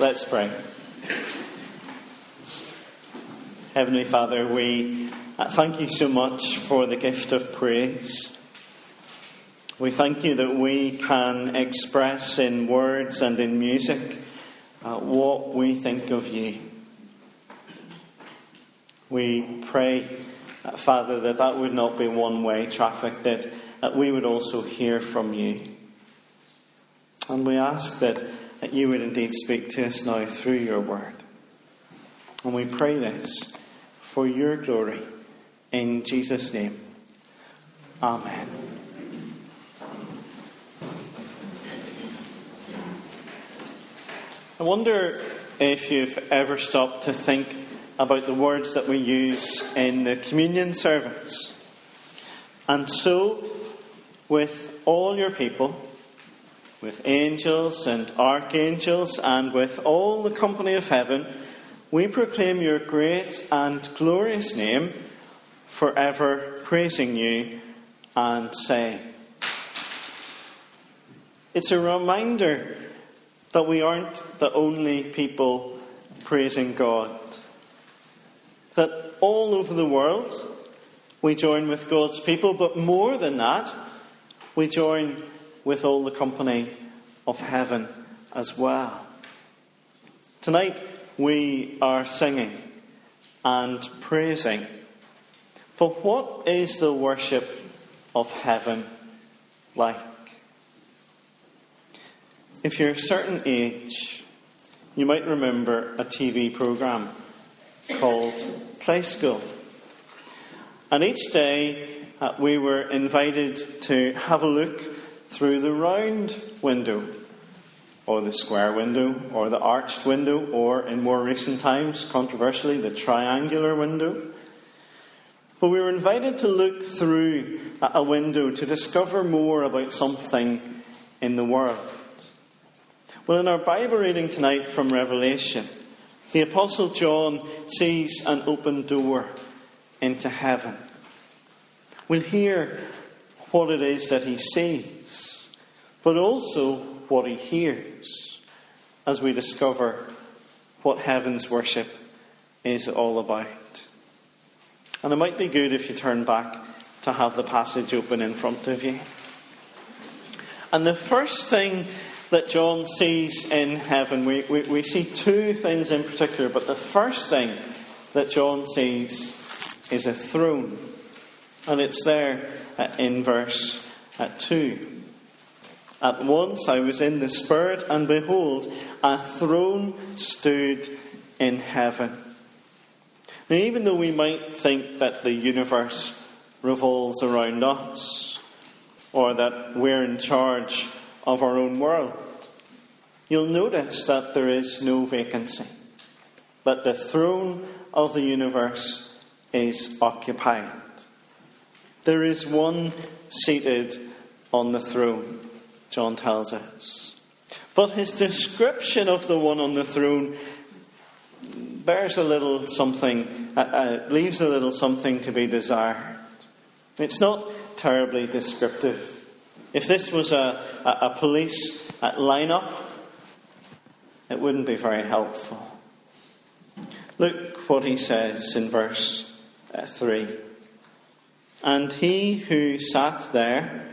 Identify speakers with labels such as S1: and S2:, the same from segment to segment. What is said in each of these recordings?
S1: Let's pray. Heavenly Father, we uh, thank you so much for the gift of praise. We thank you that we can express in words and in music uh, what we think of you. We pray, uh, Father, that that would not be one way traffic, that, that we would also hear from you. And we ask that that you would indeed speak to us now through your word. And we pray this for your glory in Jesus' name. Amen. I wonder if you've ever stopped to think about the words that we use in the communion service. And so, with all your people, with angels and archangels, and with all the company of heaven, we proclaim your great and glorious name, forever praising you and saying, It's a reminder that we aren't the only people praising God. That all over the world we join with God's people, but more than that, we join with all the company of heaven as well. Tonight we are singing and praising. But what is the worship of heaven like? If you're a certain age, you might remember a TV program called Play School. And each day uh, we were invited to have a look through the round window, or the square window, or the arched window, or in more recent times, controversially, the triangular window. But we were invited to look through a window to discover more about something in the world. Well, in our Bible reading tonight from Revelation, the Apostle John sees an open door into heaven. We'll hear what it is that he sees, but also what he hears as we discover what heaven's worship is all about. And it might be good if you turn back to have the passage open in front of you. And the first thing that John sees in heaven, we, we, we see two things in particular, but the first thing that John sees is a throne. And it's there in verse uh, 2. At once I was in the Spirit, and behold, a throne stood in heaven. Now, even though we might think that the universe revolves around us, or that we're in charge of our own world, you'll notice that there is no vacancy, that the throne of the universe is occupied. There is one seated on the throne, John tells us. But his description of the one on the throne bears a little something, uh, uh, leaves a little something to be desired. It's not terribly descriptive. If this was a, a, a police uh, lineup, it wouldn't be very helpful. Look what he says in verse uh, 3. And he who sat there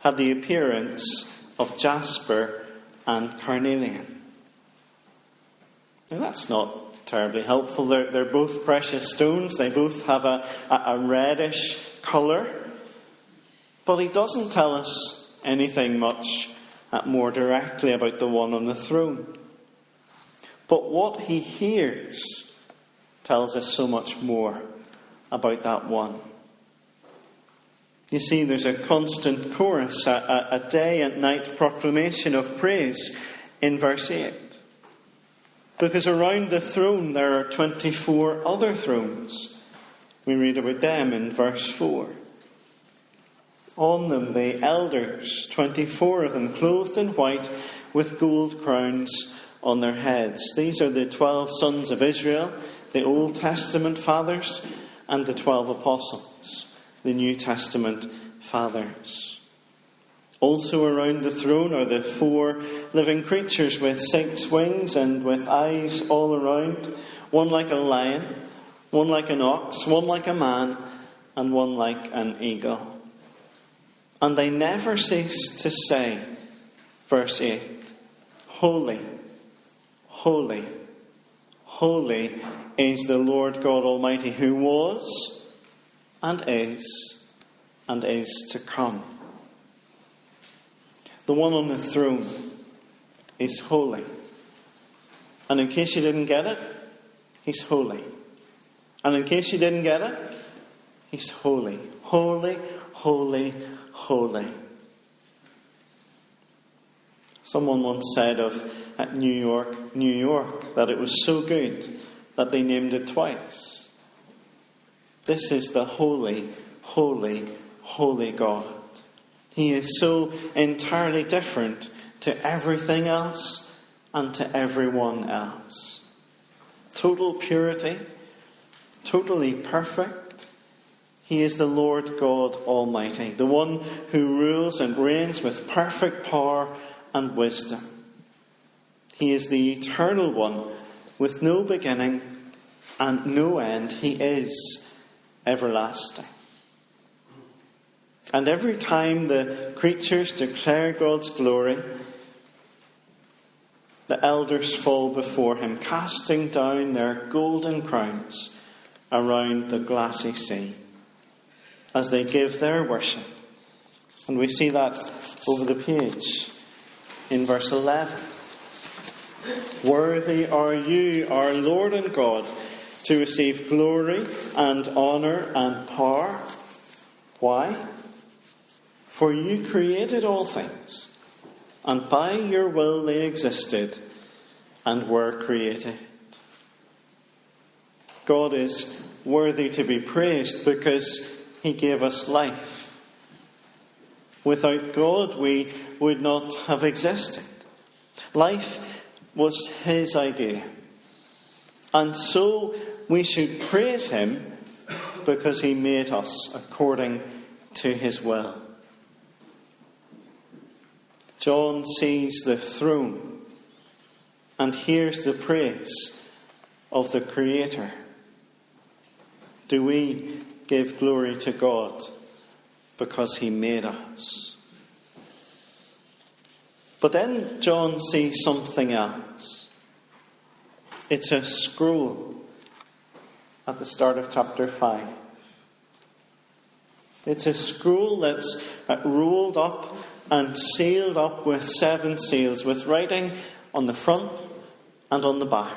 S1: had the appearance of jasper and carnelian. Now, that's not terribly helpful. They're, they're both precious stones, they both have a, a, reddish colour. But he doesn't tell us anything much uh, more directly about the one on the throne. But what he hears tells us so much more about that one. You see, there's a constant chorus, a, a, day and night proclamation of praise in verse 8. Because around the throne there are 24 other thrones. We read about them in verse 4. On them the elders, 24 of them, clothed in white, with gold crowns on their heads. These are the 12 sons of Israel, the Old Testament fathers, and the 12 apostles the New Testament fathers. Also around the throne are the four living creatures with six wings and with eyes all around, one like a lion, one like an ox, one like a man, and one like an eagle. And they never cease to say, verse 8, Holy, holy, holy is the Lord God Almighty, who was, and is, and is to come. The one on the throne is holy. And in case you didn't get it, he's holy. And in case you didn't get it, he's holy. Holy, holy, holy. Someone once said of at New York, New York, that it was so good that they named it twice. This is the holy, holy, holy God. He is so entirely different to everything else and to everyone else. Total purity, totally perfect. He is the Lord God Almighty, the one who rules and reigns with perfect power and wisdom. He is the eternal one with no beginning and no end. He is everlasting. And every time the creatures declare God's glory, the elders fall before him, casting down their golden crowns around the glassy sea as they give their worship. And we see that over the page in verse 11. Worthy are you, our Lord and God, to receive glory and honour and power. Why? For you created all things, and by your will they existed and were created. God is worthy to be praised because he gave us life. Without God, we would not have existed. Life was his idea. And so we should praise him because he made us according to his will. John sees the throne and hears the praise of the Creator. Do we give glory to God because He made us? But then John sees something else. It's a scroll at the start of chapter 5. It's a scroll that's uh, rolled up and sealed up with seven seals, with writing on the front and on the back.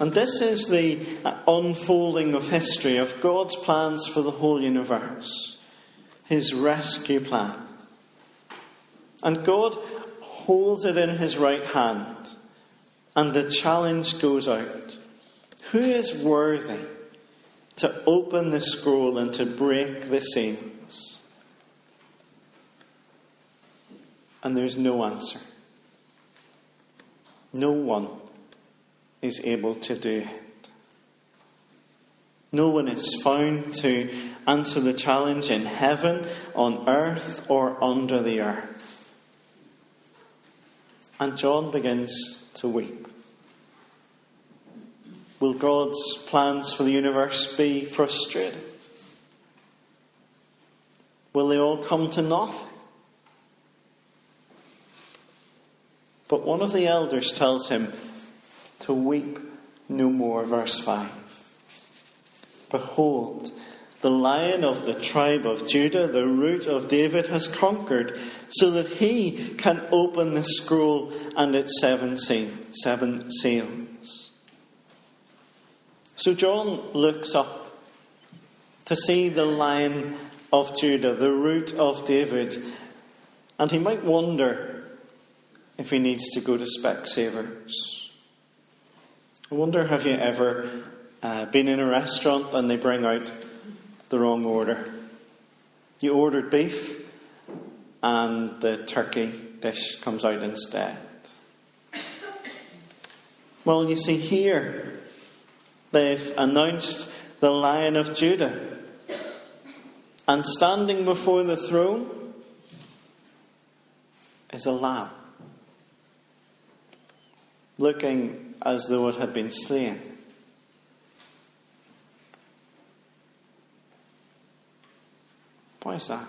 S1: And this is the uh, unfolding of history of God's plans for the whole universe, his rescue plan. And God holds it in his right hand, and the challenge goes out. Who is worthy to open the scroll and to break the seals? and there's no answer. No one is able to do it. No one is found to answer the challenge in heaven, on earth, or under the earth. And John begins to weep. Will God's plans for the universe be frustrated? Will they all come to nothing? But one of the elders tells him to weep no more. Verse 5. Behold, the lion of the tribe of Judah, the root of David, has conquered, so that he can open the scroll and its seven, seals. So John looks up to see the lion of Judah, the root of David, and he might wonder if he needs to go to Specsavers. I wonder have you ever uh, been in a restaurant and they bring out the wrong order? You ordered beef and the turkey dish comes out instead. Well, you see, here they've announced the Lion of Judah. And standing before the throne is a lamb looking as though it had been slain. Why is that?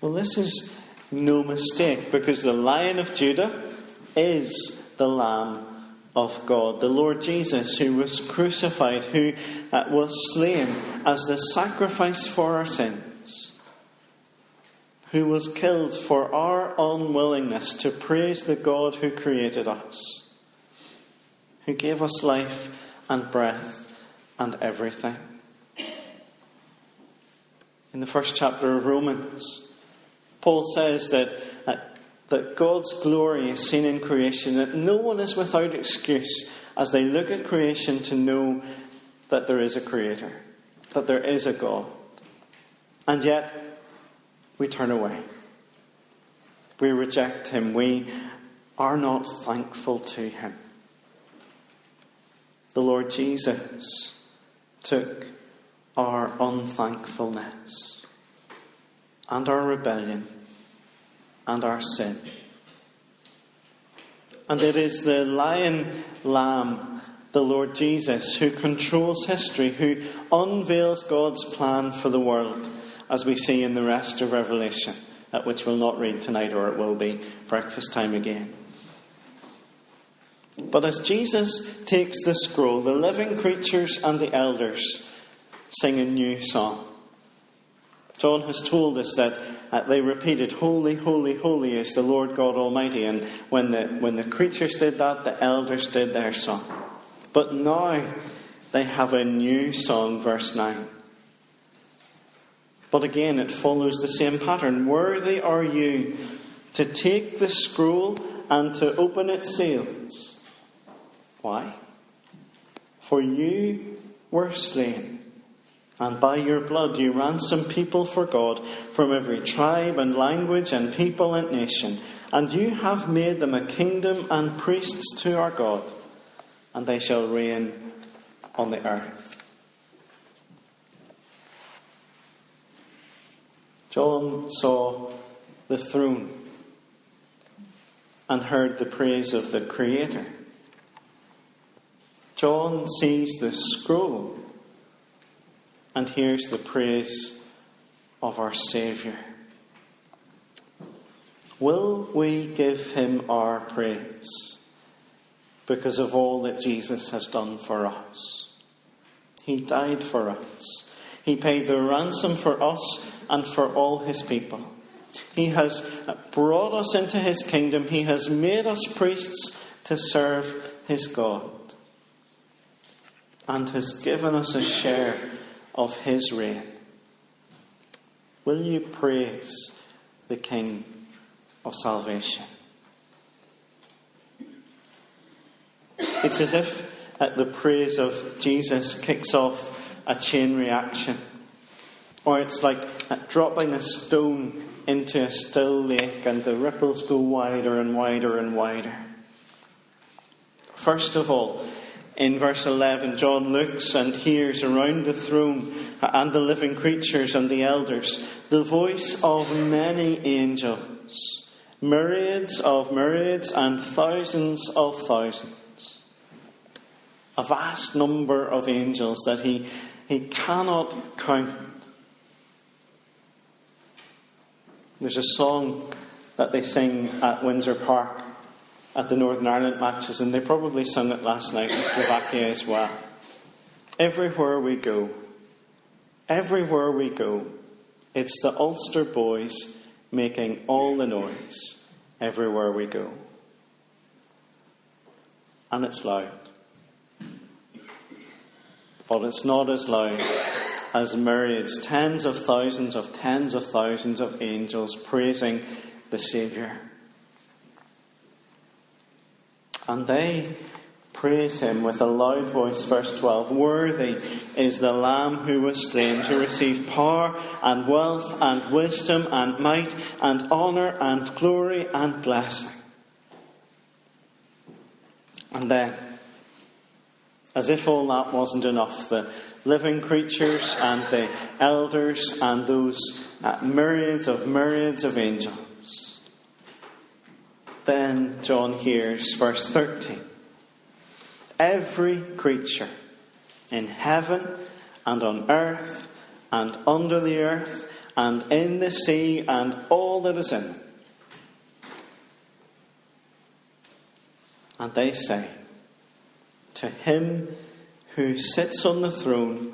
S1: Well, this is no mistake because the Lion of Judah is the Lamb of God, the Lord Jesus, who was crucified, who uh, was slain as the sacrifice for our sins, who was killed for our unwillingness to praise the God who created us, who gave us life and breath and everything. In the first chapter of Romans, Paul says that, that, God's glory is seen in creation, that no one is without excuse as they look at creation to know that there is a creator, that there is a God. And yet, we turn away. We reject him. We are not thankful to him. The Lord Jesus took our unthankfulness and our rebellion and our sin. And it is the lion lamb, the Lord Jesus, who controls history, who unveils God's plan for the world, as we see in the rest of Revelation, at which we'll not read tonight, or it will be breakfast time again. But as Jesus takes the scroll, the living creatures and the elders sing a new song. John has told us that uh, they repeated, Holy, holy, holy is the Lord God Almighty. And when the, when the creatures did that, the elders did their song. But now they have a new song, verse 9. But again, it follows the same pattern. Worthy are you to take the scroll and to open its seals. Why? For you were slain and by your blood you ransom people for God from every tribe and language and people and nation. And you have made them a kingdom and priests to our God, and they shall reign on the earth. John saw the throne and heard the praise of the Creator. John sees the scroll and hears the praise of our Saviour. Will we give him our praise because of all that Jesus has done for us? He died for us. He paid the ransom for us and for all his people. He has brought us into his kingdom. He has made us priests to serve his God and has given us a share of his reign. Will you praise the King of salvation? It's as if uh, the praise of Jesus kicks off a chain reaction. Or it's like dropping a stone into a still lake and the ripples go wider and wider and wider. First of all, in verse 11, John looks and hears around the throne and the living creatures and the elders the voice of many angels, myriads of myriads and thousands of thousands. A vast number of angels that he, he cannot count. There's a song that they sing at Windsor Park at the Northern Ireland matches, and they probably sung it last night in Slovakia as well. Everywhere we go, everywhere we go, it's the Ulster boys making all the noise everywhere we go. And it's loud. But it's not as loud as myriads, tens of thousands of tens of thousands of angels praising the Saviour. And they praise him with a loud voice. Verse 12 Worthy is the Lamb who was slain to receive power and wealth and wisdom and might and honour and glory and blessing. And then, as if all that wasn't enough, the living creatures and the elders and those uh, myriads of myriads of angels then John hears verse 13. Every creature in heaven and on earth and under the earth and in the sea and all that is in them. And they say, To him who sits on the throne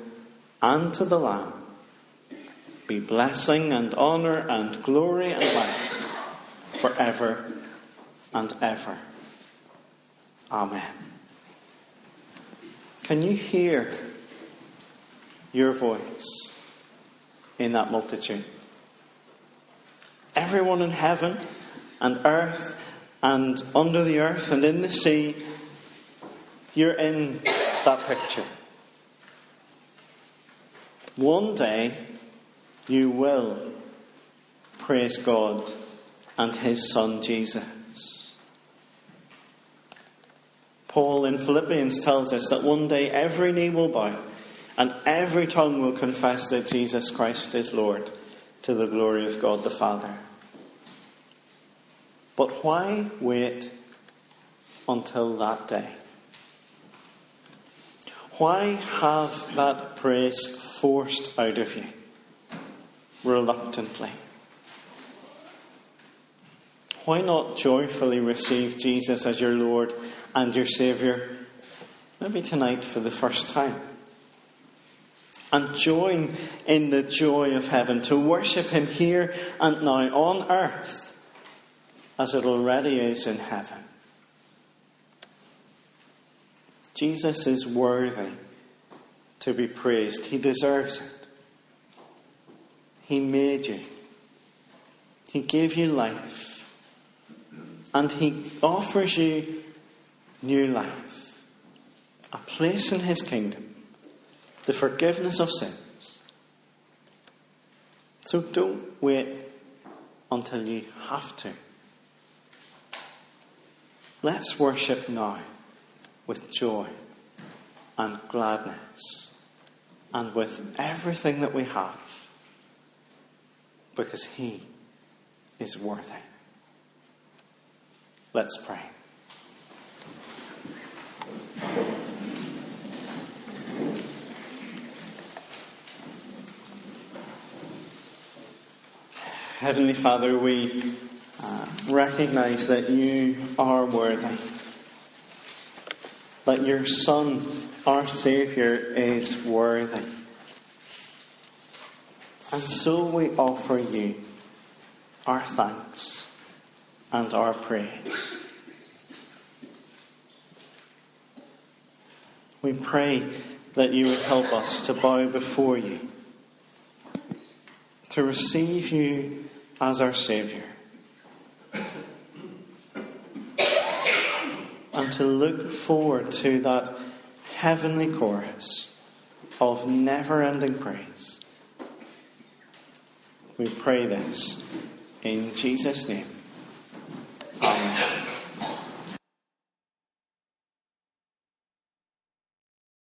S1: and to the Lamb be blessing and honour and glory and life forever and ever. Amen. Can you hear your voice in that multitude? Everyone in heaven and earth and under the earth and in the sea, you're in that picture. One day, you will praise God and His Son Jesus. Paul in Philippians tells us that one day every knee will bow and every tongue will confess that Jesus Christ is Lord to the glory of God the Father. But why wait until that day? Why have that praise forced out of you reluctantly? Why not joyfully receive Jesus as your Lord and your Saviour, maybe tonight for the first time? And join in the joy of heaven to worship Him here and now on earth as it already is in heaven. Jesus is worthy to be praised. He deserves it. He made you. He gave you life. And He offers you new life. A place in His kingdom. The forgiveness of sins. So don't wait until you have to. Let's worship now with joy and gladness and with everything that we have because He is worthy. Let's pray. Heavenly Father, we uh, recognize that you are worthy. That your Son, our Saviour, is worthy. And so we offer you our thanks and our praise. We pray that you would help us to bow before you, to receive you as our Saviour and to look forward to that heavenly chorus of never ending praise. We pray this in Jesus' name.